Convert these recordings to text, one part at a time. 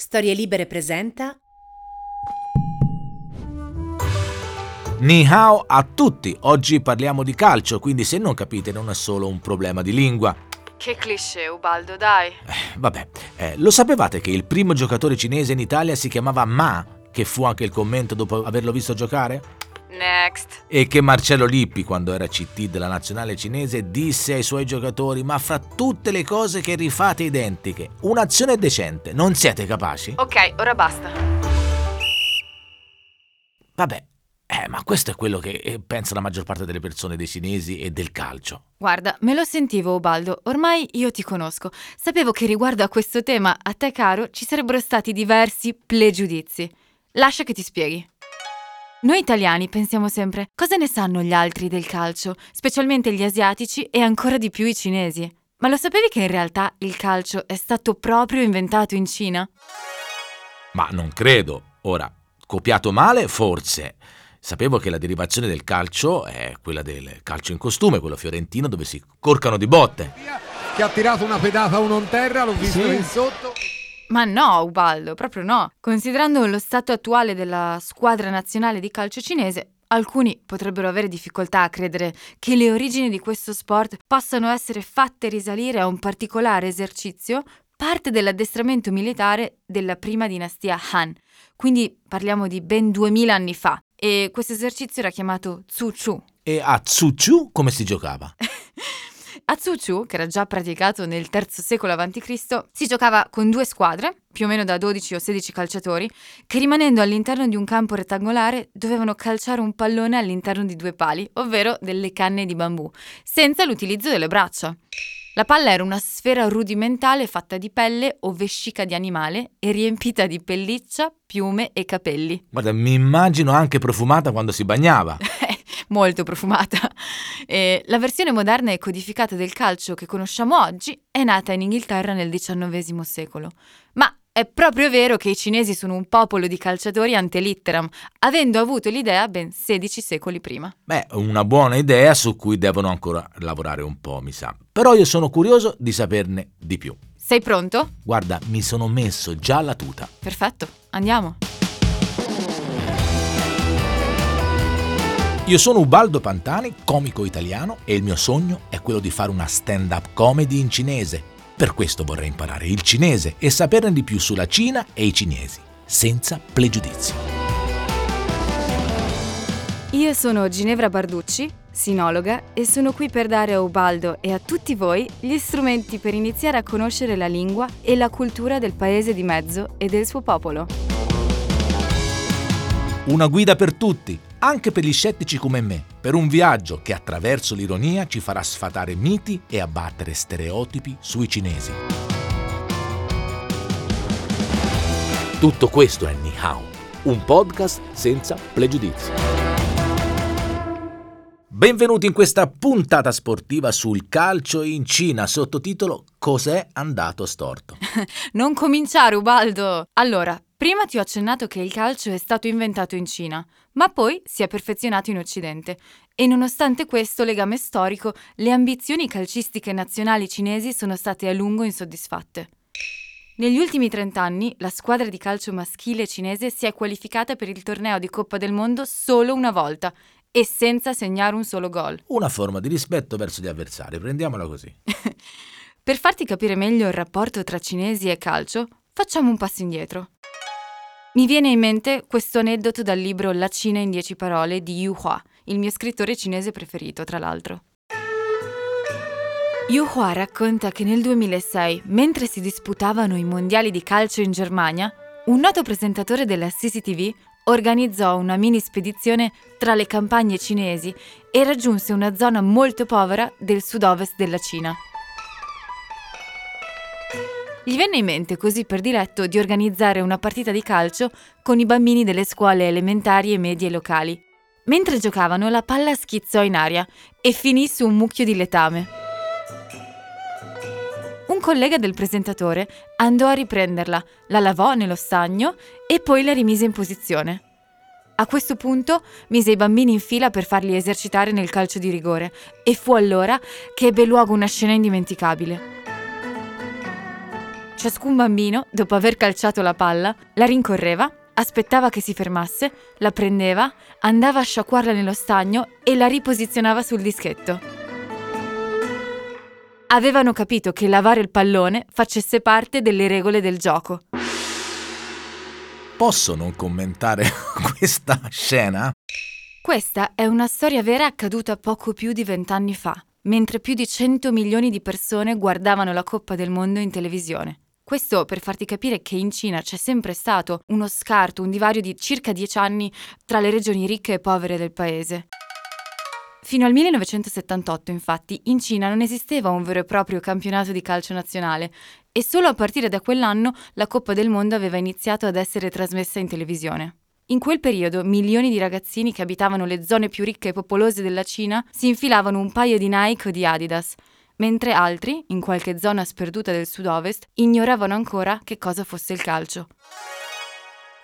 Storie Libere presenta Ni hao a tutti! Oggi parliamo di calcio, quindi se non capite non è solo un problema di lingua. Che cliché, Ubaldo, dai. Vabbè, eh, lo sapevate che il primo giocatore cinese in Italia si chiamava Ma, che fu anche il commento dopo averlo visto giocare? Next. E che Marcello Lippi, quando era CT della nazionale cinese, disse ai suoi giocatori: Ma fra tutte le cose che rifate identiche, un'azione decente, non siete capaci? Ok, ora basta. Vabbè, eh, ma questo è quello che eh, pensa la maggior parte delle persone dei cinesi e del calcio. Guarda, me lo sentivo, Ubaldo. Ormai io ti conosco. Sapevo che riguardo a questo tema, a te caro, ci sarebbero stati diversi pregiudizi. Lascia che ti spieghi. Noi italiani pensiamo sempre cosa ne sanno gli altri del calcio, specialmente gli asiatici e ancora di più i cinesi. Ma lo sapevi che in realtà il calcio è stato proprio inventato in Cina? Ma non credo. Ora, copiato male, forse. Sapevo che la derivazione del calcio è quella del calcio in costume, quello fiorentino, dove si corcano di botte. che ha tirato una pedata a uno in terra, l'ho visto in sotto. Ma no, Ubaldo, proprio no. Considerando lo stato attuale della squadra nazionale di calcio cinese, alcuni potrebbero avere difficoltà a credere che le origini di questo sport possano essere fatte risalire a un particolare esercizio, parte dell'addestramento militare della prima dinastia Han. Quindi parliamo di ben 2000 anni fa. E questo esercizio era chiamato Tzu Chu. E a Tzu come si giocava? A Tzu che era già praticato nel III secolo a.C., si giocava con due squadre, più o meno da 12 o 16 calciatori, che rimanendo all'interno di un campo rettangolare dovevano calciare un pallone all'interno di due pali, ovvero delle canne di bambù, senza l'utilizzo delle braccia. La palla era una sfera rudimentale fatta di pelle o vescica di animale e riempita di pelliccia, piume e capelli. Guarda, mi immagino anche profumata quando si bagnava. molto profumata. E la versione moderna e codificata del calcio che conosciamo oggi è nata in Inghilterra nel XIX secolo. Ma è proprio vero che i cinesi sono un popolo di calciatori ante litteram, avendo avuto l'idea ben 16 secoli prima. Beh, una buona idea su cui devono ancora lavorare un po', mi sa. Però io sono curioso di saperne di più. Sei pronto? Guarda, mi sono messo già la tuta. Perfetto, andiamo. Io sono Ubaldo Pantani, comico italiano, e il mio sogno è quello di fare una stand-up comedy in cinese. Per questo vorrei imparare il cinese e saperne di più sulla Cina e i cinesi, senza pregiudizi. Io sono Ginevra Barducci, sinologa, e sono qui per dare a Ubaldo e a tutti voi gli strumenti per iniziare a conoscere la lingua e la cultura del paese di mezzo e del suo popolo. Una guida per tutti, anche per gli scettici come me, per un viaggio che attraverso l'ironia ci farà sfatare miti e abbattere stereotipi sui cinesi. Tutto questo è Ni Hao, un podcast senza pregiudizi. Benvenuti in questa puntata sportiva sul calcio in Cina, sottotitolo Cos'è andato storto? non cominciare, Ubaldo! Allora, Prima ti ho accennato che il calcio è stato inventato in Cina, ma poi si è perfezionato in Occidente e nonostante questo legame storico, le ambizioni calcistiche nazionali cinesi sono state a lungo insoddisfatte. Negli ultimi 30 anni la squadra di calcio maschile cinese si è qualificata per il torneo di Coppa del Mondo solo una volta e senza segnare un solo gol. Una forma di rispetto verso gli avversari, prendiamola così. per farti capire meglio il rapporto tra cinesi e calcio, facciamo un passo indietro. Mi viene in mente questo aneddoto dal libro La Cina in dieci parole di Yu Hua, il mio scrittore cinese preferito, tra l'altro. Yu Hua racconta che nel 2006, mentre si disputavano i mondiali di calcio in Germania, un noto presentatore della CCTV organizzò una mini spedizione tra le campagne cinesi e raggiunse una zona molto povera del sud-ovest della Cina. Gli venne in mente così per diletto di organizzare una partita di calcio con i bambini delle scuole elementari e medie locali. Mentre giocavano la palla schizzò in aria e finì su un mucchio di letame. Un collega del presentatore andò a riprenderla, la lavò nello stagno e poi la rimise in posizione. A questo punto mise i bambini in fila per farli esercitare nel calcio di rigore e fu allora che ebbe luogo una scena indimenticabile. Ciascun bambino, dopo aver calciato la palla, la rincorreva, aspettava che si fermasse, la prendeva, andava a sciacquarla nello stagno e la riposizionava sul dischetto. Avevano capito che lavare il pallone facesse parte delle regole del gioco. Posso non commentare questa scena? Questa è una storia vera accaduta poco più di vent'anni fa, mentre più di 100 milioni di persone guardavano la Coppa del Mondo in televisione. Questo per farti capire che in Cina c'è sempre stato uno scarto, un divario di circa 10 anni tra le regioni ricche e povere del paese. Fino al 1978, infatti, in Cina non esisteva un vero e proprio campionato di calcio nazionale e solo a partire da quell'anno la Coppa del Mondo aveva iniziato ad essere trasmessa in televisione. In quel periodo milioni di ragazzini che abitavano le zone più ricche e popolose della Cina si infilavano un paio di Nike o di Adidas, mentre altri, in qualche zona sperduta del sud-ovest, ignoravano ancora che cosa fosse il calcio.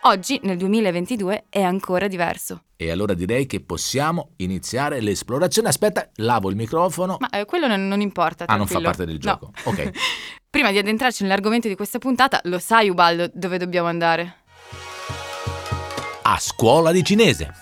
Oggi, nel 2022, è ancora diverso. E allora direi che possiamo iniziare l'esplorazione. Aspetta, lavo il microfono. Ma eh, quello non, non importa. Ah, non fa tranquillo. parte del gioco. No. Ok. Prima di addentrarci nell'argomento di questa puntata, lo sai Ubaldo dove dobbiamo andare? A scuola di cinese.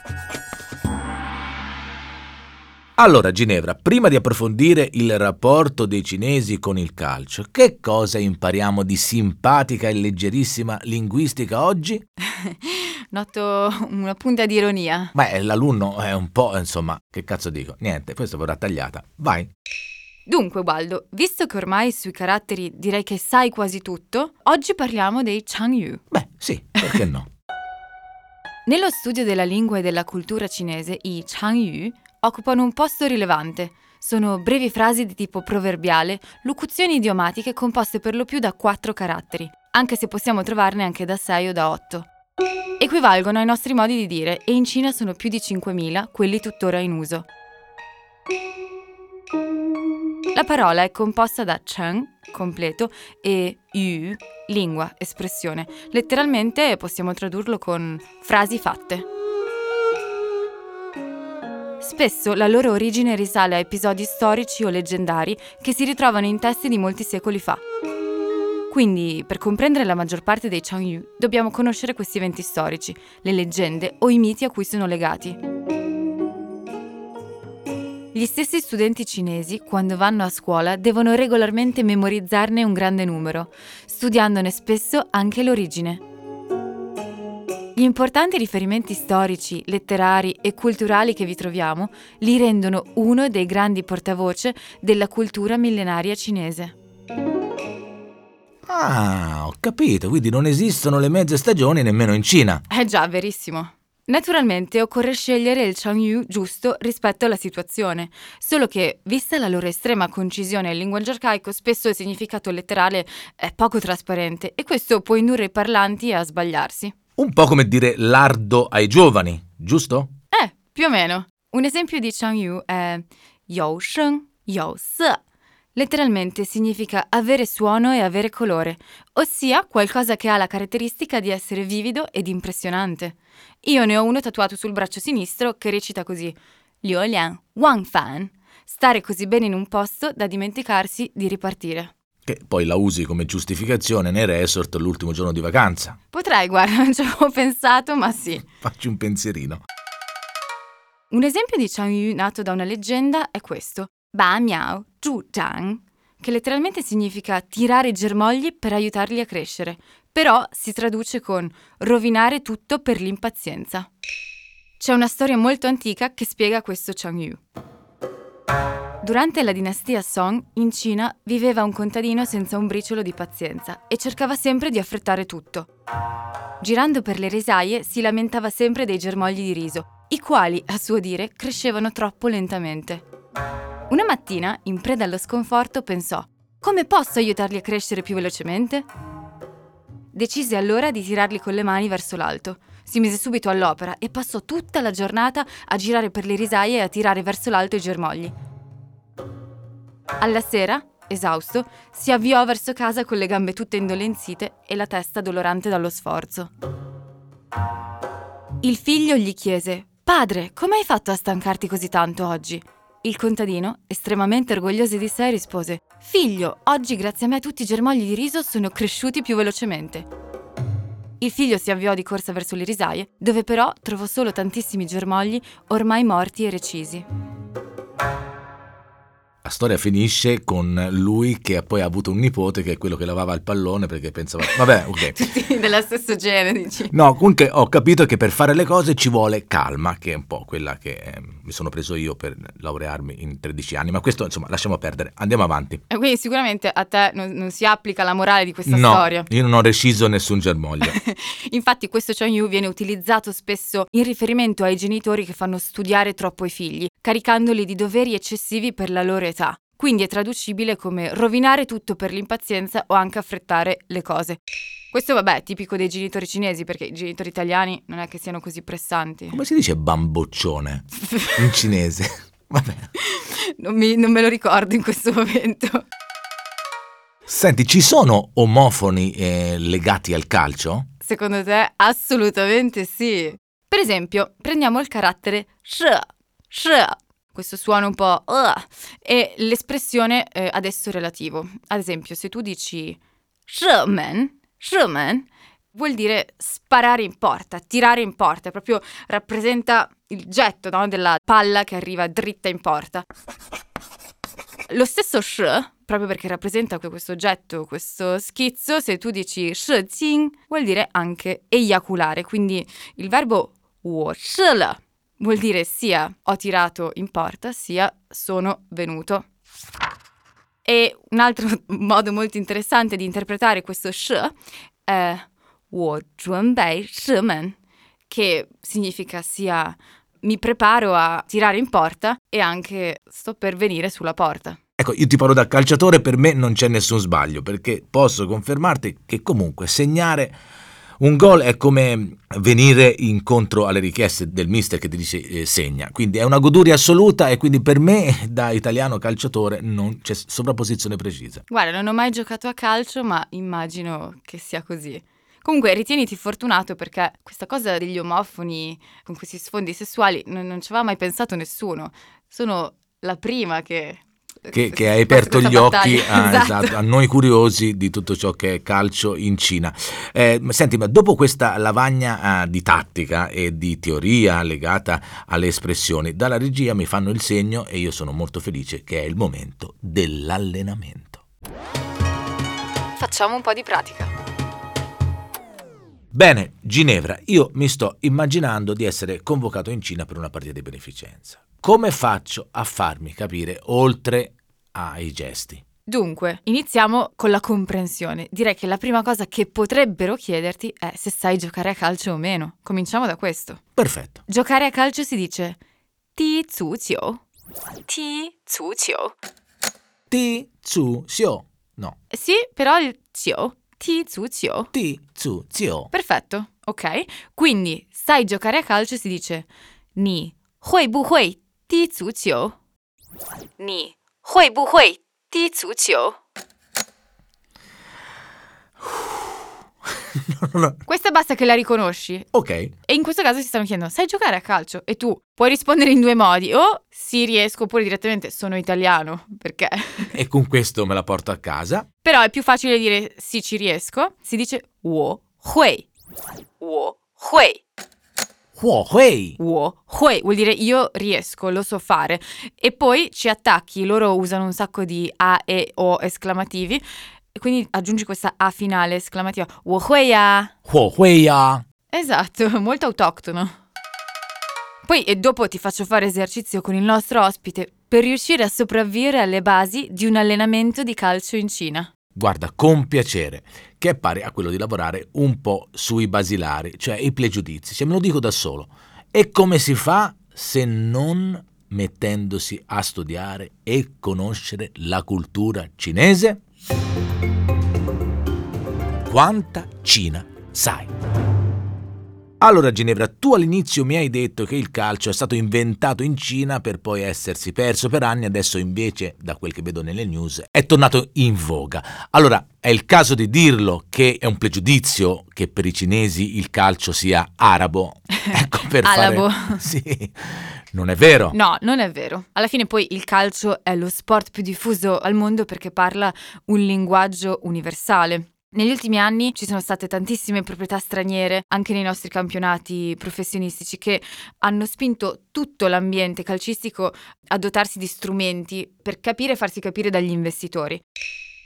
Allora, Ginevra, prima di approfondire il rapporto dei cinesi con il calcio, che cosa impariamo di simpatica e leggerissima linguistica oggi? Noto una punta di ironia. Beh, l'alunno è un po', insomma, che cazzo dico? Niente, questa verrà tagliata. Vai. Dunque, Ubaldo, visto che ormai sui caratteri direi che sai quasi tutto, oggi parliamo dei Changyu. Beh, sì, perché no? Nello studio della lingua e della cultura cinese, i Changyu occupano un posto rilevante. Sono brevi frasi di tipo proverbiale, locuzioni idiomatiche composte per lo più da quattro caratteri, anche se possiamo trovarne anche da sei o da otto. Equivalgono ai nostri modi di dire e in Cina sono più di 5.000 quelli tuttora in uso. La parola è composta da Cheng, completo, e Yu, lingua, espressione. Letteralmente possiamo tradurlo con frasi fatte. Spesso la loro origine risale a episodi storici o leggendari che si ritrovano in testi di molti secoli fa. Quindi, per comprendere la maggior parte dei Changyu, dobbiamo conoscere questi eventi storici, le leggende o i miti a cui sono legati. Gli stessi studenti cinesi, quando vanno a scuola, devono regolarmente memorizzarne un grande numero, studiandone spesso anche l'origine. Gli importanti riferimenti storici, letterari e culturali che vi troviamo li rendono uno dei grandi portavoce della cultura millenaria cinese. Ah, ho capito, quindi non esistono le mezze stagioni nemmeno in Cina. Eh già, verissimo. Naturalmente occorre scegliere il Changyu giusto rispetto alla situazione, solo che, vista la loro estrema concisione il linguaggio arcaico, spesso il significato letterale è poco trasparente e questo può indurre i parlanti a sbagliarsi. Un po' come dire lardo ai giovani, giusto? Eh, più o meno. Un esempio di Changyu è you sheng, you se. Letteralmente significa avere suono e avere colore, ossia qualcosa che ha la caratteristica di essere vivido ed impressionante. Io ne ho uno tatuato sul braccio sinistro che recita così: Liu Lian Wang Fan. Stare così bene in un posto da dimenticarsi di ripartire. Che poi la usi come giustificazione nei resort l'ultimo giorno di vacanza. Potrei, guarda, non ci avevo pensato, ma sì. Facci un pensierino. Un esempio di Changyu nato da una leggenda è questo: Ba Miao Zhu Zhang, che letteralmente significa tirare i germogli per aiutarli a crescere, però si traduce con rovinare tutto per l'impazienza. C'è una storia molto antica che spiega questo Changyu. Durante la dinastia Song, in Cina, viveva un contadino senza un briciolo di pazienza e cercava sempre di affrettare tutto. Girando per le risaie si lamentava sempre dei germogli di riso, i quali, a suo dire, crescevano troppo lentamente. Una mattina, in preda allo sconforto, pensò: come posso aiutarli a crescere più velocemente? Decise allora di tirarli con le mani verso l'alto. Si mise subito all'opera e passò tutta la giornata a girare per le risaie e a tirare verso l'alto i germogli. Alla sera, esausto, si avviò verso casa con le gambe tutte indolenzite e la testa dolorante dallo sforzo. Il figlio gli chiese: Padre, come hai fatto a stancarti così tanto oggi? Il contadino, estremamente orgoglioso di sé, rispose: Figlio, oggi grazie a me tutti i germogli di riso sono cresciuti più velocemente. Il figlio si avviò di corsa verso le risaie, dove però trovò solo tantissimi germogli ormai morti e recisi. La storia finisce con lui che poi ha avuto un nipote che è quello che lavava il pallone perché pensava, vabbè, ok. Tutti dello stesso genere, dici. No, comunque ho capito che per fare le cose ci vuole calma, che è un po' quella che eh, mi sono preso io per laurearmi in 13 anni, ma questo insomma lasciamo perdere, andiamo avanti. E quindi sicuramente a te non, non si applica la morale di questa no, storia. io non ho reciso nessun germoglio. Infatti questo Chon Yu viene utilizzato spesso in riferimento ai genitori che fanno studiare troppo i figli, caricandoli di doveri eccessivi per la loro età. Quindi è traducibile come rovinare tutto per l'impazienza o anche affrettare le cose. Questo vabbè è tipico dei genitori cinesi perché i genitori italiani non è che siano così pressanti. Come si dice bamboccione in cinese? Vabbè. Non, mi- non me lo ricordo in questo momento. Senti, ci sono omofoni eh, legati al calcio? Secondo te? Assolutamente sì. Per esempio, prendiamo il carattere sh, questo suono un po' uh, e l'espressione eh, adesso relativo. Ad esempio, se tu dici shman, shman, vuol dire sparare in porta, tirare in porta, proprio rappresenta il getto no, della palla che arriva dritta in porta. Lo stesso sh, proprio perché rappresenta questo oggetto, questo schizzo, se tu dici shi jing, vuol dire anche eiaculare, quindi il verbo wo shi le vuol dire sia ho tirato in porta, sia sono venuto. E un altro modo molto interessante di interpretare questo sh è 我准备射门, che significa sia mi preparo a tirare in porta e anche sto per venire sulla porta. Ecco, io ti parlo da calciatore, per me non c'è nessun sbaglio, perché posso confermarti che comunque segnare un gol è come venire incontro alle richieste del mister che ti dice eh, segna, quindi è una goduria assoluta e quindi per me da italiano calciatore non c'è sovrapposizione precisa. Guarda, non ho mai giocato a calcio, ma immagino che sia così. Comunque, ritieniti fortunato perché questa cosa degli omofoni con questi sfondi sessuali non, non ci aveva mai pensato nessuno. Sono la prima che che, che hai aperto gli occhi a, esatto. Esatto, a, noi curiosi di tutto ciò che è calcio in Cina. Eh, senti, ma dopo questa lavagna eh, di tattica e di teoria legata alle espressioni, dalla regia mi fanno il segno e io sono molto felice che è il momento dell'allenamento. Facciamo un po' di pratica. Bene, Ginevra, io mi sto immaginando di essere convocato in Cina per una partita di beneficenza. Come faccio a farmi capire oltre ai gesti? Dunque, iniziamo con la comprensione. Direi che la prima cosa che potrebbero chiederti è se sai giocare a calcio o meno. Cominciamo da questo. Perfetto. Giocare a calcio si dice ti zu qiu. Ti zu qiu. Ti zu xiu. No. Sì, però il qiu ti zu qiu. Ti zu qiu. Perfetto, ok. Quindi, sai giocare a calcio si dice ni hui bu hui ti zu qiu. Ni hui bu hui ti zu qiu. Questa basta che la riconosci. Ok. E in questo caso ti stanno chiedendo, sai giocare a calcio? E tu puoi rispondere in due modi, o sì riesco, oppure direttamente sono italiano, perché... E con questo me la porto a casa. Però è più facile dire sì ci riesco, si dice 我会.我会. Huo hui. Huohui. Huawei vuol dire io riesco, lo so fare. E poi ci attacchi, loro usano un sacco di A e O esclamativi. E quindi aggiungi questa A finale esclamativa. Huawei. Huawei. Esatto, molto autoctono. Poi e dopo ti faccio fare esercizio con il nostro ospite per riuscire a sopravvivere alle basi di un allenamento di calcio in Cina. Guarda, con piacere, che è pari a quello di lavorare un po' sui basilari, cioè i pregiudizi, se me lo dico da solo. E come si fa se non mettendosi a studiare e conoscere la cultura cinese? Quanta Cina sai? Allora Ginevra, tu all'inizio mi hai detto che il calcio è stato inventato in Cina per poi essersi perso per anni, adesso invece, da quel che vedo nelle news, è tornato in voga. Allora, è il caso di dirlo che è un pregiudizio che per i cinesi il calcio sia arabo. Ecco per Arabo. fare... Sì. Non è vero? No, non è vero. Alla fine poi il calcio è lo sport più diffuso al mondo perché parla un linguaggio universale. Negli ultimi anni ci sono state tantissime proprietà straniere anche nei nostri campionati professionistici che hanno spinto tutto l'ambiente calcistico a dotarsi di strumenti per capire e farsi capire dagli investitori.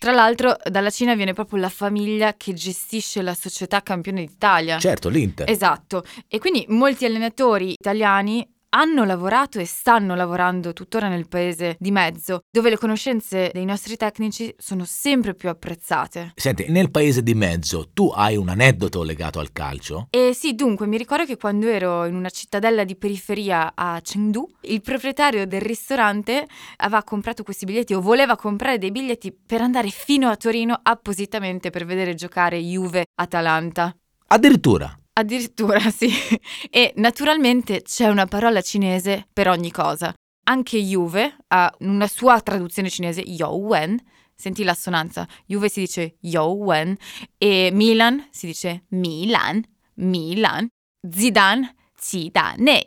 Tra l'altro dalla Cina viene proprio la famiglia che gestisce la società campione d'Italia. Certo, l'Inter. Esatto, e quindi molti allenatori italiani hanno lavorato e stanno lavorando tuttora nel paese di mezzo, dove le conoscenze dei nostri tecnici sono sempre più apprezzate. Senti, nel paese di mezzo tu hai un aneddoto legato al calcio? E sì, dunque, mi ricordo che quando ero in una cittadella di periferia a Chengdu, il proprietario del ristorante aveva comprato questi biglietti o voleva comprare dei biglietti per andare fino a Torino appositamente per vedere giocare Juve-Atalanta. Addirittura. Addirittura sì. E naturalmente c'è una parola cinese per ogni cosa. Anche Juve ha una sua traduzione cinese, Youwen, senti l'assonanza, Juve si dice Youwen e Milan si dice Milan, Milan, Zidane, Zidane,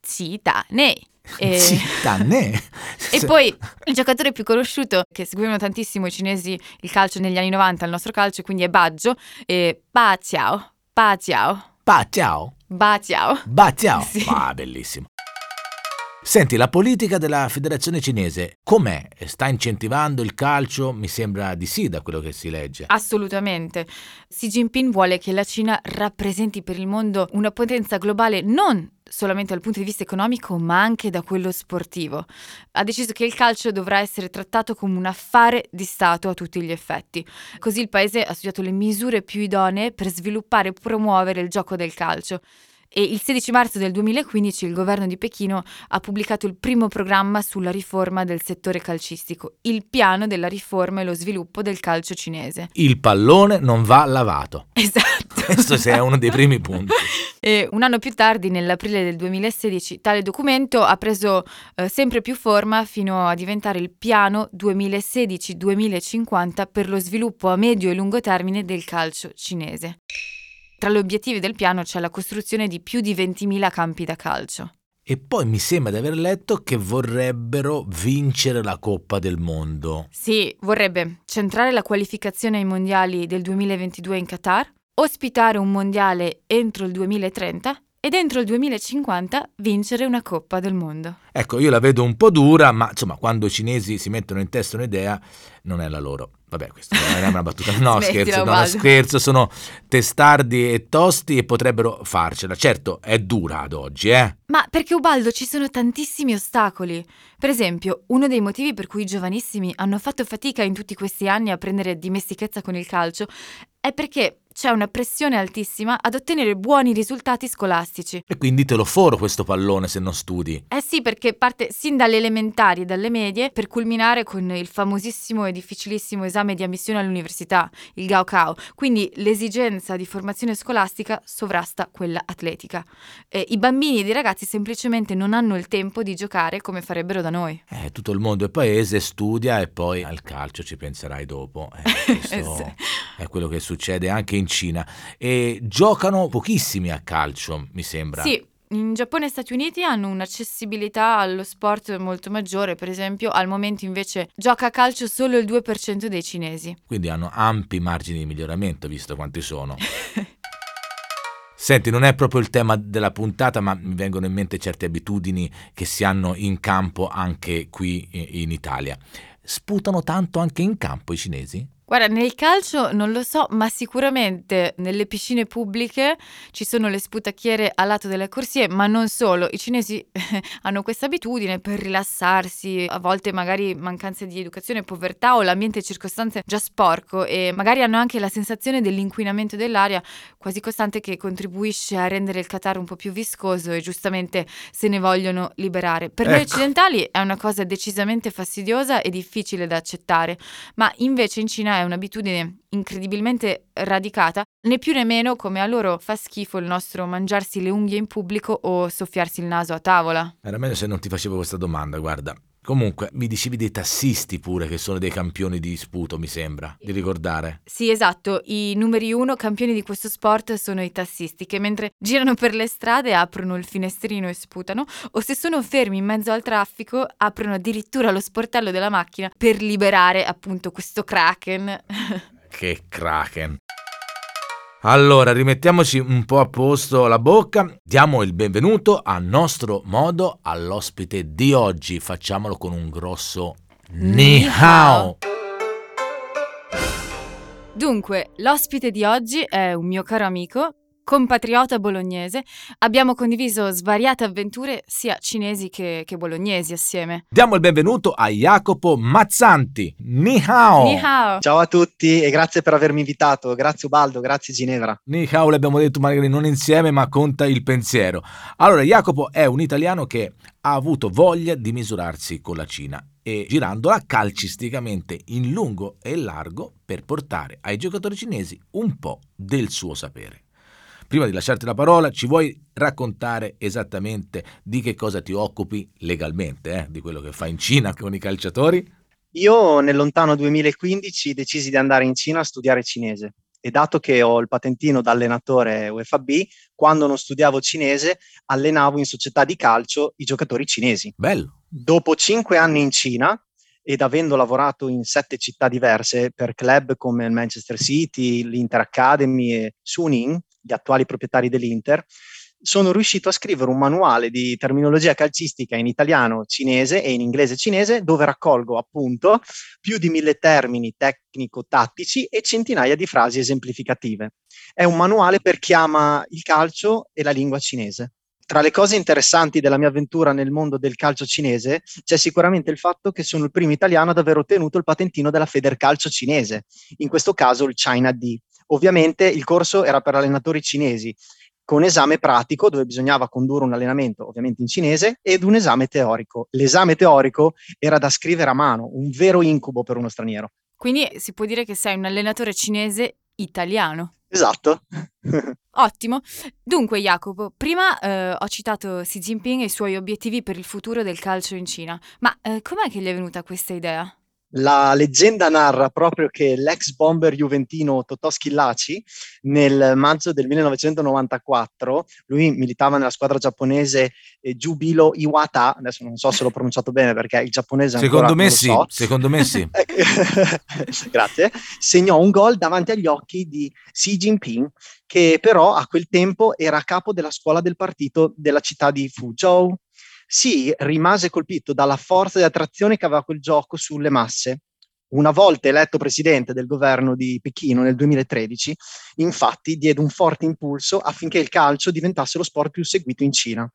Zidane. E... Zidane. e poi il giocatore più conosciuto che seguivano tantissimo i cinesi il calcio negli anni 90, il nostro calcio, quindi è Baggio, e Ba Ciao, Ba Ciao. Ba ciao. Ba ciao. Ba ciao. Sì. Ah, bellissimo. Senti, la politica della federazione cinese com'è? Sta incentivando il calcio? Mi sembra di sì da quello che si legge. Assolutamente. Xi Jinping vuole che la Cina rappresenti per il mondo una potenza globale non solamente dal punto di vista economico, ma anche da quello sportivo. Ha deciso che il calcio dovrà essere trattato come un affare di Stato a tutti gli effetti. Così il paese ha studiato le misure più idonee per sviluppare e promuovere il gioco del calcio e il 16 marzo del 2015 il governo di Pechino ha pubblicato il primo programma sulla riforma del settore calcistico, il piano della riforma e lo sviluppo del calcio cinese. Il pallone non va lavato. Esatto. Questo è uno dei primi punti. E un anno più tardi, nell'aprile del 2016, tale documento ha preso eh, sempre più forma fino a diventare il piano 2016-2050 per lo sviluppo a medio e lungo termine del calcio cinese. Tra gli obiettivi del piano c'è la costruzione di più di 20.000 campi da calcio. E poi mi sembra di aver letto che vorrebbero vincere la Coppa del Mondo. Sì, vorrebbe centrare la qualificazione ai mondiali del 2022 in Qatar, ospitare un mondiale entro il 2030 ed entro il 2050 vincere una Coppa del Mondo. Ecco, io la vedo un po' dura, ma insomma, quando i cinesi si mettono in testa un'idea, non è la loro. Vabbè, questa non è una battuta. No, scherzo, no, scherzo, sono testardi e tosti e potrebbero farcela. Certo, è dura ad oggi, eh. Ma perché Ubaldo ci sono tantissimi ostacoli. Per esempio, uno dei motivi per cui i giovanissimi hanno fatto fatica in tutti questi anni a prendere dimestichezza con il calcio è perché c'è una pressione altissima ad ottenere buoni risultati scolastici. E quindi te lo foro questo pallone se non studi. Eh sì, perché parte sin dalle elementari e dalle medie per culminare con il famosissimo e difficilissimo esame di ammissione all'università, il Gaokao. Quindi l'esigenza di formazione scolastica sovrasta quella atletica. E I bambini ed i ragazzi semplicemente non hanno il tempo di giocare come farebbero da noi. Eh, tutto il mondo è paese, studia e poi al calcio ci penserai dopo. Eh, questo Eh è quello che succede anche in Cina. E giocano pochissimi a calcio, mi sembra. Sì, in Giappone e Stati Uniti hanno un'accessibilità allo sport molto maggiore, per esempio al momento invece gioca a calcio solo il 2% dei cinesi. Quindi hanno ampi margini di miglioramento, visto quanti sono. Senti, non è proprio il tema della puntata, ma mi vengono in mente certe abitudini che si hanno in campo anche qui i- in Italia. Sputano tanto anche in campo i cinesi? Guarda, nel calcio non lo so, ma sicuramente nelle piscine pubbliche ci sono le sputacchiere a lato delle corsie, ma non solo. I cinesi hanno questa abitudine per rilassarsi, a volte magari mancanza di educazione, povertà o l'ambiente circostante già sporco e magari hanno anche la sensazione dell'inquinamento dell'aria quasi costante che contribuisce a rendere il Qatar un po' più viscoso e giustamente se ne vogliono liberare. Per noi Ecco. occidentali è una cosa decisamente fastidiosa e difficile da accettare, ma invece in Cina è un'abitudine incredibilmente radicata, né più né meno come a loro fa schifo il nostro mangiarsi le unghie in pubblico o soffiarsi il naso a tavola. Era meglio se non ti facevo questa domanda, guarda. Comunque, mi dicevi dei tassisti pure che sono dei campioni di sputo, mi sembra, di ricordare. Sì, esatto, i numeri uno campioni di questo sport sono i tassisti che mentre girano per le strade aprono il finestrino e sputano o se sono fermi in mezzo al traffico aprono addirittura lo sportello della macchina per liberare appunto questo kraken. che kraken. Allora, rimettiamoci un po' a posto la bocca, diamo il benvenuto a nostro modo all'ospite di oggi. Facciamolo con un grosso Ni hao. Dunque, l'ospite di oggi è un mio caro amico compatriota bolognese, abbiamo condiviso svariate avventure sia cinesi che, che bolognesi assieme. Diamo il benvenuto a Jacopo Mazzanti. Ni hao. Ni hao. Ciao a tutti e grazie per avermi invitato. Grazie Ubaldo, grazie Ginevra. Ni hao l'abbiamo detto magari non insieme, ma conta il pensiero. Allora, Jacopo è un italiano che ha avuto voglia di misurarsi con la Cina e girandola calcisticamente in lungo e largo per portare ai giocatori cinesi un po' del suo sapere. Prima di lasciarti la parola, ci vuoi raccontare esattamente di che cosa ti occupi legalmente, eh? di quello che fai in Cina con i calciatori? Io nel lontano 2015 decisi di andare in Cina a studiare cinese e dato che ho il patentino da allenatore UFAB, quando non studiavo cinese allenavo in società di calcio i giocatori cinesi. Bello. Dopo cinque anni in Cina ed avendo lavorato in sette città diverse per club come il Manchester City, l'Inter Academy e Suning, gli attuali proprietari dell'Inter, sono riuscito a scrivere un manuale di terminologia calcistica in italiano cinese e in inglese cinese dove raccolgo appunto più di mille termini tecnico-tattici e centinaia di frasi esemplificative. È un manuale per chi ama il calcio e la lingua cinese. Tra le cose interessanti della mia avventura nel mondo del calcio cinese c'è sicuramente il fatto che sono il primo italiano ad aver ottenuto il patentino della Federcalcio cinese, in questo caso il China D, Ovviamente il corso era per allenatori cinesi, con esame pratico dove bisognava condurre un allenamento ovviamente in cinese ed un esame teorico. L'esame teorico era da scrivere a mano, un vero incubo per uno straniero. Quindi si può dire che sei un allenatore cinese italiano. Esatto. Ottimo. Dunque, Jacopo, prima eh, ho citato Xi Jinping e i suoi obiettivi per il futuro del calcio in Cina, ma eh, com'è che gli è venuta questa idea? La leggenda narra proprio che l'ex bomber juventino Totò Schillaci nel maggio del 1994, lui militava nella squadra giapponese eh, Jubilo Iwata, adesso non so se l'ho pronunciato bene perché il giapponese secondo me sì, so. secondo me sì. Grazie. Segnò un gol davanti agli occhi di Xi Jinping che però a quel tempo era capo della scuola del partito della città di Fuzhou si rimase colpito dalla forza di attrazione che aveva quel gioco sulle masse. Una volta eletto presidente del governo di Pechino nel 2013, infatti diede un forte impulso affinché il calcio diventasse lo sport più seguito in Cina.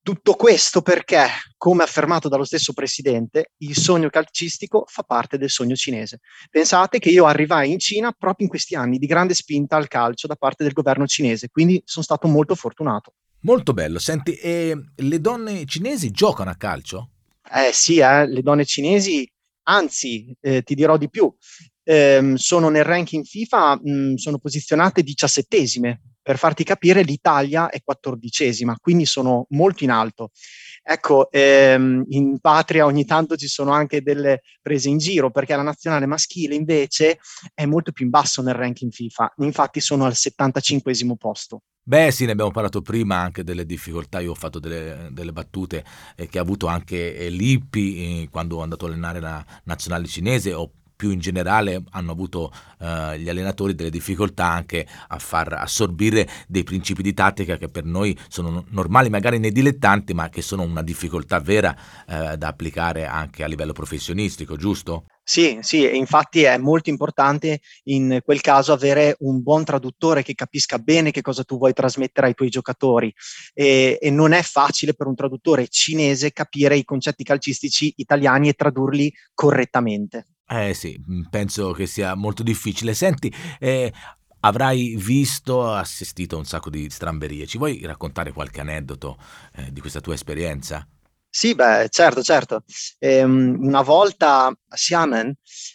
Tutto questo perché, come affermato dallo stesso presidente, il sogno calcistico fa parte del sogno cinese. Pensate che io arrivai in Cina proprio in questi anni di grande spinta al calcio da parte del governo cinese, quindi sono stato molto fortunato. Molto bello. Senti, e le donne cinesi giocano a calcio? Eh sì, eh, le donne cinesi, anzi, eh, ti dirò di più, eh, sono nel ranking FIFA, mh, mm, sono posizionate diciassettesime. Per farti capire, l'Italia è quattordicesima, quindi sono molto in alto. Ecco, ehm, in patria ogni tanto ci sono anche delle prese in giro perché la nazionale maschile invece è molto più in basso nel ranking FIFA, infatti sono al 75 posto. Beh sì, ne abbiamo parlato prima anche delle difficoltà, io ho fatto delle, delle battute eh, che ha avuto anche eh, Lippi eh, quando è andato a allenare la nazionale cinese, ho più in generale hanno avuto eh, gli allenatori delle difficoltà anche a far assorbire dei principi di tattica che per noi sono normali magari nei dilettanti ma che sono una difficoltà vera eh, da applicare anche a livello professionistico, giusto? Sì, sì, infatti è molto importante in quel caso avere un buon traduttore che capisca bene che cosa tu vuoi trasmettere ai tuoi giocatori e, e, non è facile per un traduttore cinese capire i concetti calcistici italiani e tradurli correttamente. Eh sì, mm, penso che sia molto difficile. Senti, eh, avrai visto, assistito a un sacco di stramberie. Ci vuoi raccontare qualche aneddoto eh, di questa tua esperienza? Sì, beh, certo, certo. Ehm, una volta a Xiamen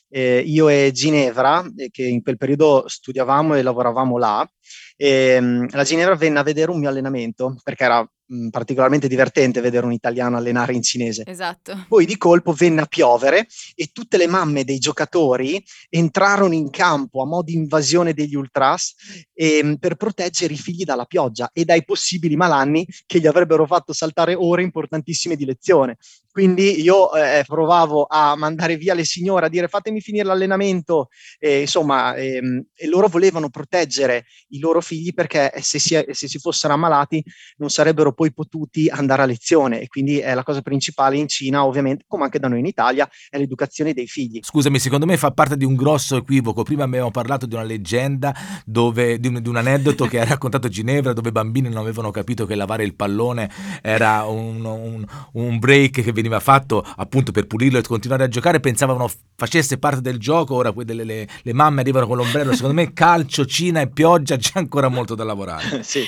eh, io e Ginevra, eh, che in quel periodo studiavamo e lavoravamo là, ehm, la Ginevra venne a vedere un mio allenamento perché era mh, particolarmente divertente vedere un italiano allenare in cinese. Esatto. Poi di colpo venne a piovere e tutte le mamme dei giocatori entrarono in campo a mo' di invasione degli ultras e, per proteggere i figli dalla pioggia e dai possibili malanni che gli avrebbero fatto saltare ore importantissime di lezione. Quindi io eh, provavo a mandare via le signore a dire fatemi finire l'allenamento, e, insomma, ehm, e loro volevano proteggere i loro figli perché se si, se si fossero ammalati non sarebbero poi potuti andare a lezione e quindi è la cosa principale in Cina, ovviamente, come anche da noi in Italia, è l'educazione dei figli. Scusami, secondo me fa parte di un grosso equivoco. Prima abbiamo parlato di una leggenda, dove, di, un, di un aneddoto che ha raccontato Ginevra, dove i bambini non avevano capito che lavare il pallone era un, un, un break che veniva fatto appunto per pulirlo e continuare a giocare, pensavano facesse parte del gioco, ora le, le, le mamme arrivano con l'ombrello, secondo me calcio, Cina e pioggia c'è ancora molto da lavorare. sì.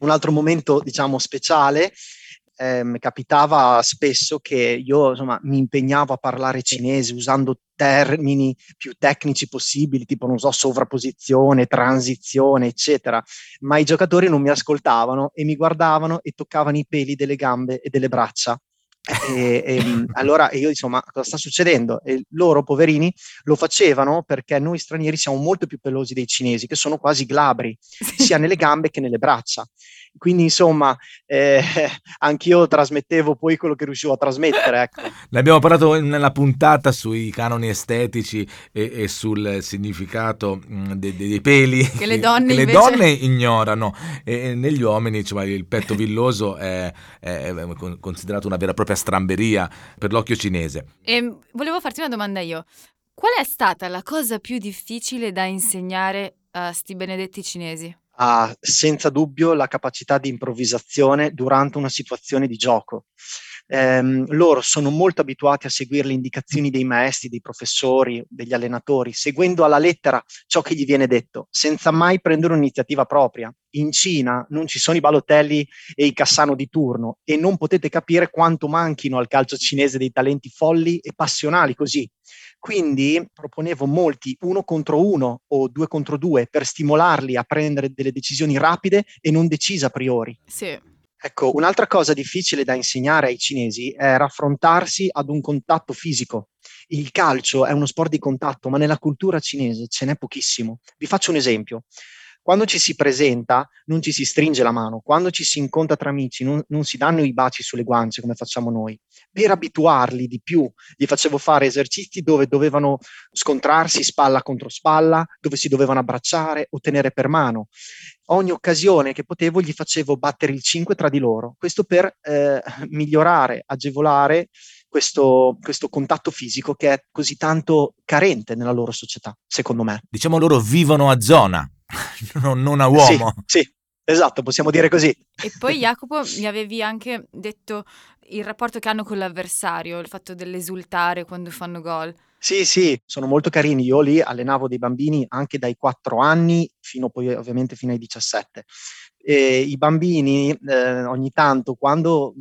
Un altro momento, diciamo, speciale eh, capitava spesso che io insomma, mi impegnavo a parlare cinese usando termini più tecnici possibili, tipo non so, sovrapposizione, transizione, eccetera, ma i giocatori non mi ascoltavano e mi guardavano e toccavano i peli delle gambe e delle braccia. E, e, allora io insomma cosa sta succedendo? E loro poverini lo facevano perché noi stranieri siamo molto più pelosi dei cinesi che sono quasi glabri sia nelle gambe che nelle braccia quindi insomma eh, anch'io trasmettevo poi quello che riuscivo a trasmettere. Ecco. Ne abbiamo parlato nella puntata sui canoni estetici e, e sul significato mh, dei, dei peli che le donne, che invece... le donne ignorano e, e negli uomini cioè, il petto villoso è, è, considerato una vera e propria stramberia per l'occhio cinese. E volevo farti una domanda io. Qual è stata la cosa più difficile da insegnare a sti benedetti cinesi? Ha senza dubbio la capacità di improvvisazione durante una situazione di gioco. Eh, loro sono molto abituati a seguire le indicazioni dei maestri, dei professori, degli allenatori, seguendo alla lettera ciò che gli viene detto, senza mai prendere un'iniziativa propria. In Cina non ci sono i balotelli e i cassano di turno e non potete capire quanto manchino al calcio cinese dei talenti folli e passionali così. Quindi proponevo molti uno contro uno o due contro due per stimolarli a prendere delle decisioni rapide e non decise a priori. Sì. Ecco, un'altra cosa difficile da insegnare ai cinesi è raffrontarsi ad un contatto fisico. Il calcio è uno sport di contatto, ma nella cultura cinese ce n'è pochissimo. Vi faccio un esempio. Quando ci si presenta non ci si stringe la mano, quando ci si incontra tra amici non, non si danno i baci sulle guance come facciamo noi. Per abituarli di più, gli facevo fare esercizi dove dovevano scontrarsi spalla contro spalla, dove si dovevano abbracciare o tenere per mano. Ogni occasione che potevo gli facevo battere il 5 tra di loro, questo per eh, migliorare, agevolare questo, questo, contatto fisico che è così tanto carente nella loro società, secondo me. Diciamo loro vivono a zona, non, a uomo. Sì, sì, esatto, possiamo dire così. E poi Jacopo mi avevi anche detto il rapporto che hanno con l'avversario, il fatto dell'esultare quando fanno gol. Sì, sì, sono molto carini. Io lì allenavo dei bambini anche dai 4 anni fino poi ovviamente fino ai 17. E I bambini eh, ogni tanto quando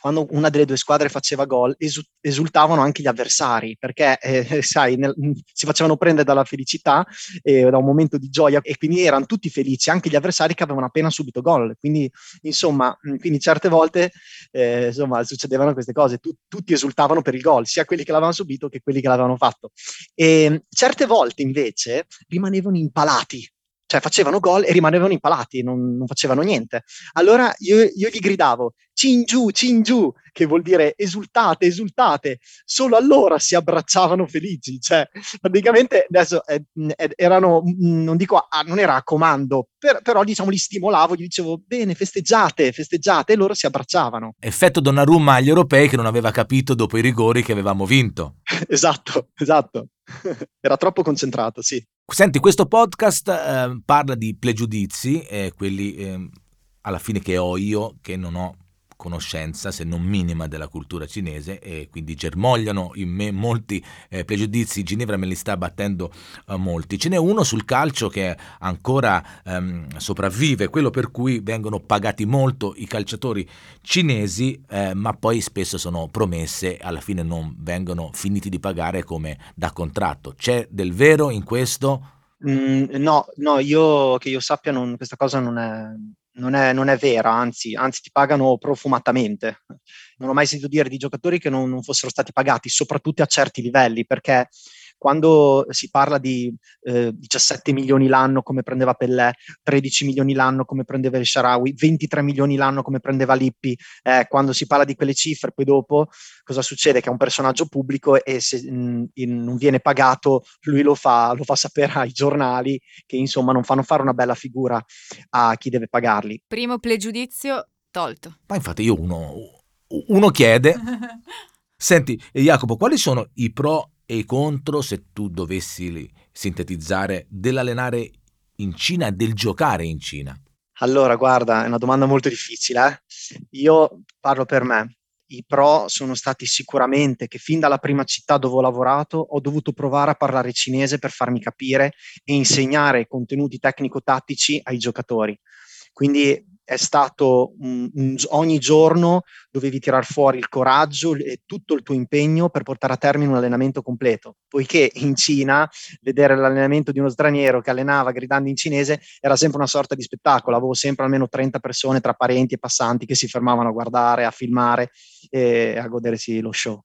quando una delle due squadre faceva gol, esu- esultavano anche gli avversari, perché eh, sai, nel, si facevano prendere dalla felicità e da un momento di gioia e quindi erano tutti felici, anche gli avversari che avevano appena subito gol. Quindi, insomma, quindi certe volte eh, insomma, succedevano queste cose, tu, tutti esultavano per il gol, sia quelli che l'avevano subito che quelli che l'avevano fatto. E certe volte invece rimanevano impalati cioè facevano gol e rimanevano impalati, non, non facevano niente. Allora io, io gli gridavo Cingiù, Cingiù, che vuol dire esultate, esultate. Solo allora si abbracciavano felici. Cioè, praticamente adesso eh, erano, non dico, ah, non era a comando, per, però diciamo li stimolavo, gli dicevo bene, festeggiate, festeggiate, e loro si abbracciavano. Effetto Donnarumma agli europei che non aveva capito dopo i rigori che avevamo vinto. esatto, esatto. era troppo concentrato, sì. Senti, questo podcast eh, parla di pregiudizi, eh, quelli eh, alla fine che ho io, che non ho conoscenza, se non minima, della cultura cinese e quindi germogliano in me molti eh, pregiudizi. Ginevra me li sta battendo eh, molti. Ce n'è uno sul calcio che ancora ehm, sopravvive, quello per cui vengono pagati molto i calciatori cinesi, eh, ma poi spesso sono promesse, alla fine non vengono finiti di pagare come da contratto. C'è del vero in questo? Mm, no, no, io che io sappia non, questa cosa non è, non è, non è vera, anzi, anzi, ti pagano profumatamente. Non ho mai sentito dire di giocatori che non, non fossero stati pagati, soprattutto a certi livelli, perché quando si parla di eh, 17 milioni l'anno come prendeva Pellè, 13 milioni l'anno come prendeva il Sharawi, 23 milioni l'anno come prendeva Lippi, eh, quando si parla di quelle cifre, poi dopo cosa succede? Che è un personaggio pubblico e se mh, mm, in, non viene pagato, lui lo fa, lo fa sapere ai giornali che insomma non fanno fare una bella figura a chi deve pagarli. Primo pregiudizio tolto. Ma infatti io uno, uno chiede... Senti, Jacopo, quali sono i pro e i contro, se tu dovessi sintetizzare, dell'allenare in Cina e del giocare in Cina? Allora, guarda, è una domanda molto difficile. Eh? Io parlo per me. I pro sono stati sicuramente che fin dalla prima città dove ho lavorato ho dovuto provare a parlare cinese per farmi capire e insegnare contenuti tecnico-tattici ai giocatori. Quindi è stato un, un, ogni giorno dovevi tirar fuori il coraggio e tutto il tuo impegno per portare a termine un allenamento completo, poiché in Cina vedere l'allenamento di uno straniero che allenava gridando in cinese era sempre una sorta di spettacolo, avevo sempre almeno 30 persone tra parenti e passanti che si fermavano a guardare, a filmare e a godersi lo show.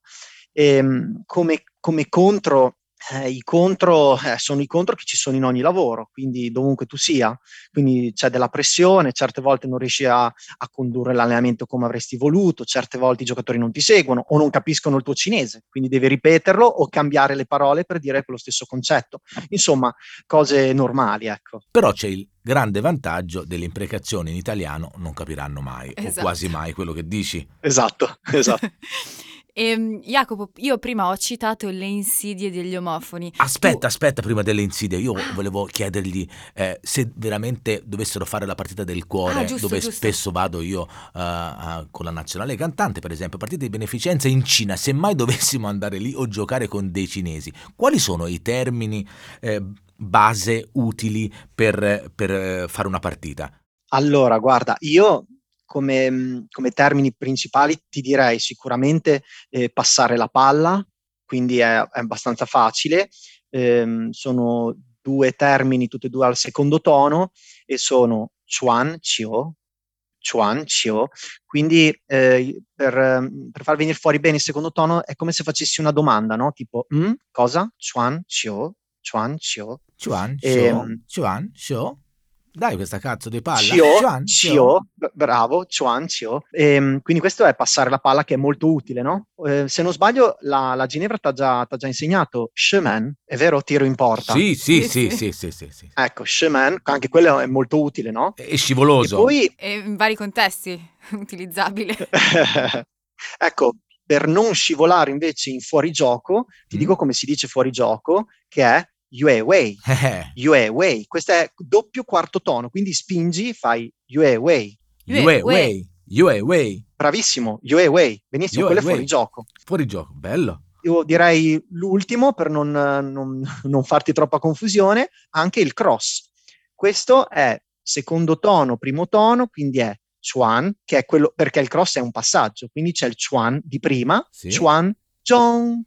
E, ehm, come, come contro eh, i contro eh, sono i contro che ci sono in ogni lavoro, quindi dovunque tu sia, quindi c'è della pressione, certe volte non riesci a, a, condurre l'allenamento come avresti voluto, certe volte i giocatori non ti seguono o non capiscono il tuo cinese, quindi devi ripeterlo o cambiare le parole per dire quello stesso concetto. Insomma, cose normali, ecco. Però c'è il grande vantaggio delle imprecazioni in italiano, non capiranno mai esatto. o quasi mai quello che dici. Esatto, esatto. Ehm, Jacopo, io prima ho citato le insidie degli omofoni. Aspetta, tu... aspetta, prima delle insidie, io volevo chiedergli eh, se veramente dovessero fare la partita del cuore, ah, giusto, dove giusto. spesso vado io uh, uh, con la nazionale cantante, per esempio, partite di beneficenza in Cina, se mai dovessimo andare lì o giocare con dei cinesi, quali sono i termini eh, base utili per, per eh, fare una partita? Allora, guarda, io come, mm, come termini principali ti direi sicuramente eh, passare la palla, quindi è, è abbastanza facile. Eh, sono due termini, tutti e due al secondo tono, e sono chuan, chio, chuan, chio. Quindi eh, per, mm, per, far venire fuori bene il secondo tono è come se facessi una domanda, no? Tipo, mm, cosa? Chuan, chio, chuan, chio. Chuan, chio, ehm, chuan, chio. Dai questa cazzo di palla. Cio, Chuan, Cio, bravo, Chuan, Cio. E, ehm, quindi questo è passare la palla che è molto utile, no? Eh, se non sbaglio, la, la Ginevra ti ha già, già, insegnato chemin, è vero? Tiro in porta. Sì, sì, sì, sì, sì, sì, sì. Ecco, chemin, anche quello è molto utile, no? È scivoloso. E poi... E in vari contesti, utilizzabile. ecco, per non scivolare invece in fuorigioco, ti mm. dico come si dice fuorigioco, che è Yue Wei. Yue Wei. Questo è doppio quarto tono, quindi spingi, fai Yue Wei. Yue Wei. Yue Wei. Bravissimo, Yue Wei. Benissimo, quello è fuori gioco. Fuori gioco, bello. Io direi l'ultimo, per non, non, non farti troppa confusione, anche il cross. Questo è secondo tono, primo tono, quindi è Chuan, che è quello perché il cross è un passaggio, quindi c'è il Chuan di prima, sì. Chuan, Zhong,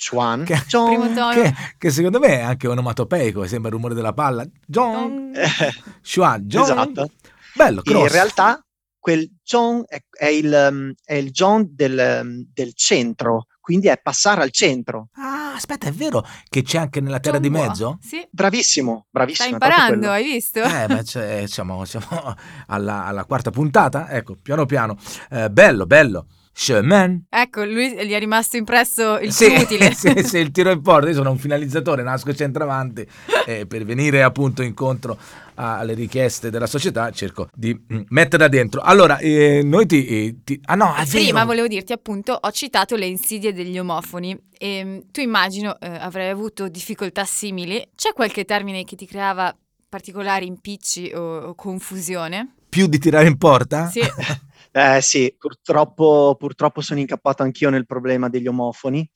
Chuan, che, che, che, secondo me è anche onomatopeico, sembra il rumore della palla. John, Chuan, John. Esatto. Bello, cross. In realtà quel John è, è, il, um, è il John del, um, del, centro, quindi è passare al centro. Ah, aspetta, è vero che c'è anche nella terra John di mezzo? Sì. Bravissimo, bravissimo. Stai imparando, hai visto? Eh, cioè, siamo, siamo alla, alla, quarta puntata, ecco, piano piano. Eh, bello, bello. Chemin. Ecco, lui gli è rimasto impresso il sì, utile. sì, sì, il tiro in porta. Io sono un finalizzatore, nasco centravanti e per venire appunto incontro alle richieste della società cerco di mm, metterla dentro. Allora, eh, noi ti, eh, ti, Ah no, Prima volevo dirti appunto, ho citato le insidie degli omofoni e mm, tu immagino eh, avrai avuto difficoltà simili. C'è qualche termine che ti creava particolari impicci o, o confusione? Più di tirare in porta? Sì. Eh sì, purtroppo, purtroppo sono incappato anch'io nel problema degli omofoni.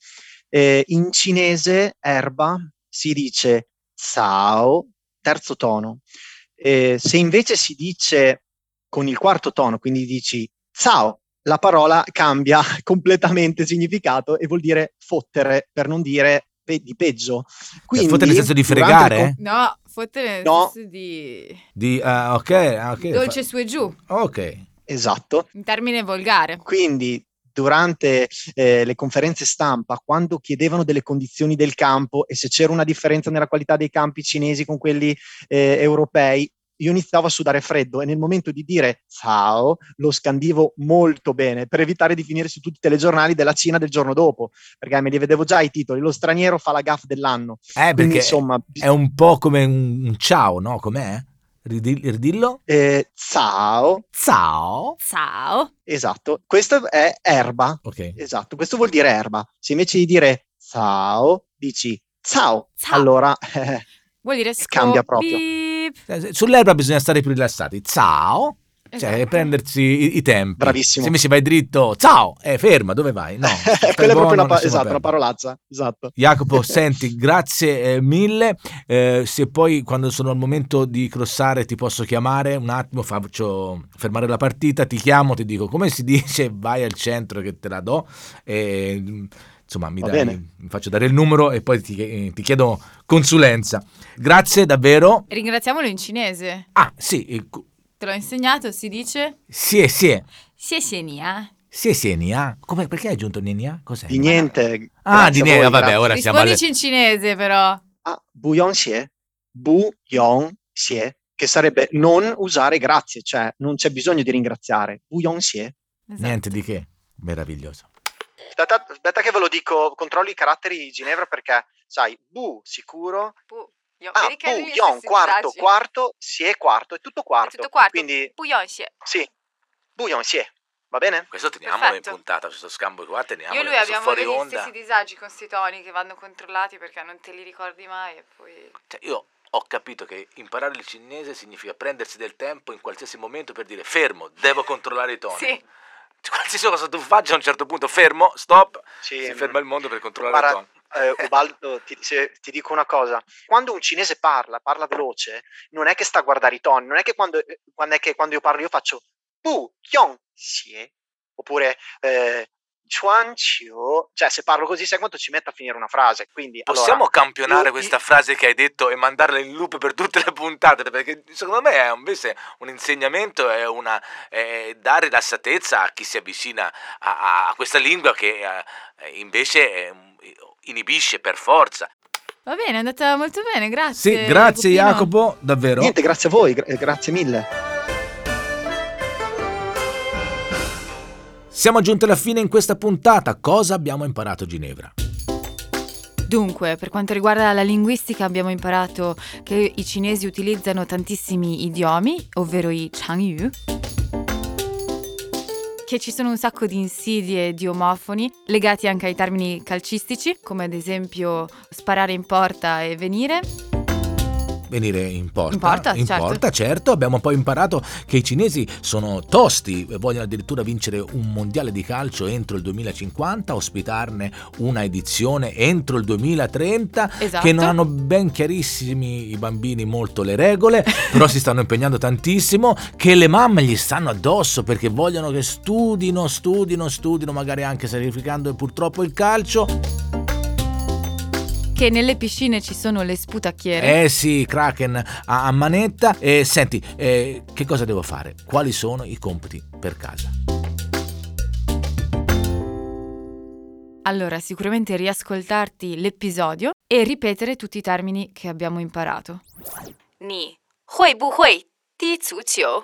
Eh, in cinese erba si dice sao, terzo tono. Eh, se invece si dice con il quarto tono, quindi dici sao, la parola cambia completamente significato e vuol dire fottere, per non dire pe- di peggio. Quindi, fottere nel senso di fregare? durante No, fottere nel No. senso di Di, ah, ok, ah, ok. dolce su e giù, Ok. Esatto. in termine volgare. Quindi durante eh, le conferenze stampa, quando chiedevano delle condizioni del campo e se c'era una differenza nella qualità dei campi cinesi con quelli eh, europei, io iniziavo a sudare freddo e nel momento di dire ciao lo scandivo molto bene per evitare di finire su tutti i telegiornali della Cina del giorno dopo, perché me li vedevo già i titoli, lo straniero fa la gaff dell'anno. Eh, Quindi perché insomma, è un po' come un ciao, no? Com'è? Ridi- Ridillo? eh, ciao, Ciao. Ciao. esatto, questo è erba, Ok. esatto, questo vuol dire erba. Se invece di dire ciao, dici ciao, Ciao. allora eh, Vuol dire Cambia scop- proprio. beep. Eh, Sull'erba bisogna stare più rilassati. Ciao. Cioè, Esatto. prendersi i, i tempi. Bravissimo. Se invece vai dritto, ciao, eh, ferma, dove vai? No, quella è proprio una, pa- esatto, una parolaccia, esatto. Jacopo, senti, grazie eh, mille. Eh, se poi quando sono al momento di crossare ti posso chiamare un attimo, faccio fermare la partita, ti chiamo, ti dico come si dice, vai al centro che te la do. E, mm, insomma, mi, dai- mi faccio dare il numero e poi ti, eh, ti chiedo consulenza. Grazie davvero. Ringraziamolo in cinese. Ah, sì, eh, Te l'ho insegnato, si dice sì, sì. Xie xie ni ah. Sì, sì, Nia. Come, perché hai aggiunto Nia? Cos'è? Di niente. Ah, di niente, voi, vabbè, ora siamo alle... Rispondici in cinese però. Ah, bouillon xie, bouillon xie, che sarebbe non usare grazie, cioè non c'è bisogno di ringraziare. Bouillon xie. Esatto. Niente di che. Meraviglioso. Aspetta, aspetta che ve lo dico, controllo i caratteri di Ginevra perché, sai, bu sicuro, Bu- io- ah, stessi quarto, quarto, xie quarto, è tutto quarto. È tutto quarto. Quindi, Bouillon xie. sì, bouillon xie, va bene? Questo teniamolo in Perfetto. puntata, questo scambio qua, teniamolo Io e lui abbiamo degli stessi disagi con sti toni che vanno controllati perché non te li ricordi mai e poi... Cioè, io ho capito che imparare il cinese significa prendersi del tempo in qualsiasi momento per dire fermo, devo controllare i toni. Sì. Cioè, qualsiasi cosa tu faccia a un certo punto, fermo, stop, Sì, si mm. ferma il mondo per controllare Guarda, i toni. Eh, Ubaldo, ti, se- ti dico una cosa. Quando un cinese parla, parla veloce, non è che sta a guardare i toni, non è che quando, eh, quando, è che quando io parlo io faccio bu, yon, xie, oppure eh, chuan qiu. Cioè, se parlo così, sai quanto ci mette a finire una frase. Quindi, Possiamo allora, campionare io- questa frase che hai detto e mandarla in loop per tutte le puntate? Perché secondo me è invece un insegnamento, è una è dare rilassatezza a chi si avvicina a, a- questa lingua che eh, invece eh, inibisce per forza. Va bene, è andata molto bene, grazie. Sì, grazie Jacopino. Jacopo, davvero. niente, grazie a voi, gra- grazie mille. Siamo giunti alla fine in questa puntata. Cosa abbiamo imparato a Ginevra? Dunque, per quanto riguarda la linguistica abbiamo imparato che i cinesi utilizzano tantissimi idiomi, ovvero i Changyu, che ci sono un sacco di insidie di omofoni legati anche ai termini calcistici, come ad esempio sparare in porta e venire. Venire in porta. In porta, In certo. porta, certo. Abbiamo poi imparato che i cinesi sono tosti, vogliono addirittura vincere un mondiale di calcio entro il 2050, ospitarne una edizione entro il 2030, Esatto. che non hanno ben chiarissimi i bambini molto le regole, però si stanno impegnando tantissimo, che le mamme gli stanno addosso perché vogliono che studino, studino, studino, magari anche sacrificando purtroppo il calcio che nelle piscine ci sono le sputacchiere. Eh sì, Kraken a, manetta. E senti, eh, che cosa devo fare? Quali sono i compiti per casa? Allora, sicuramente riascoltarti l'episodio e ripetere tutti i termini che abbiamo imparato. Ni, hui bu hui, ti zu qiu.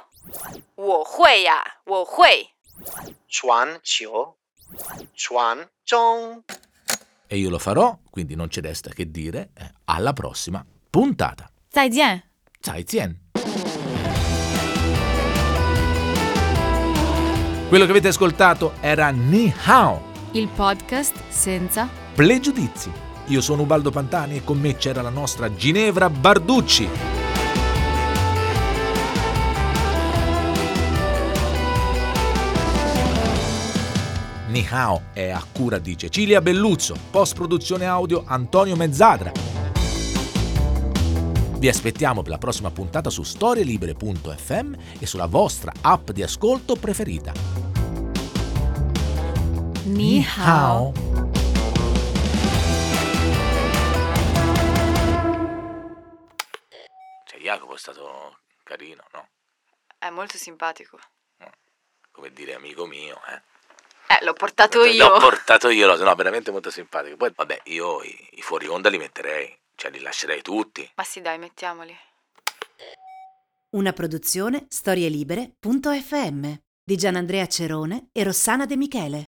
Wo hui ya, wo hui. Chuan qiu. Chuan zhong. E io lo farò, quindi non c'è resta che dire. eh, alla prossima puntata. 再见。Zaijian. Quello che avete ascoltato era Ni Hao, Il podcast senza Pregiudizi. Io sono Ubaldo Pantani e con me c'era la nostra Ginevra Barducci. Nihao è a cura di Cecilia Belluzzo, post produzione audio Antonio Mezzadra. Vi aspettiamo per la prossima puntata su storielibere.fm e sulla vostra app di ascolto preferita. Ni hao. Cioè, Jacopo è stato carino, no? È molto simpatico. Come dire amico mio, eh. Eh, l'ho portato io. L'ho portato io, no, no, veramente molto simpatico. Poi, vabbè, io i, i fuori onda li metterei, cioè li lascerei tutti. Ma sì, dai, mettiamoli. Una produzione storielibere.fm di Gianandrea Cerone e Rossana De Michele.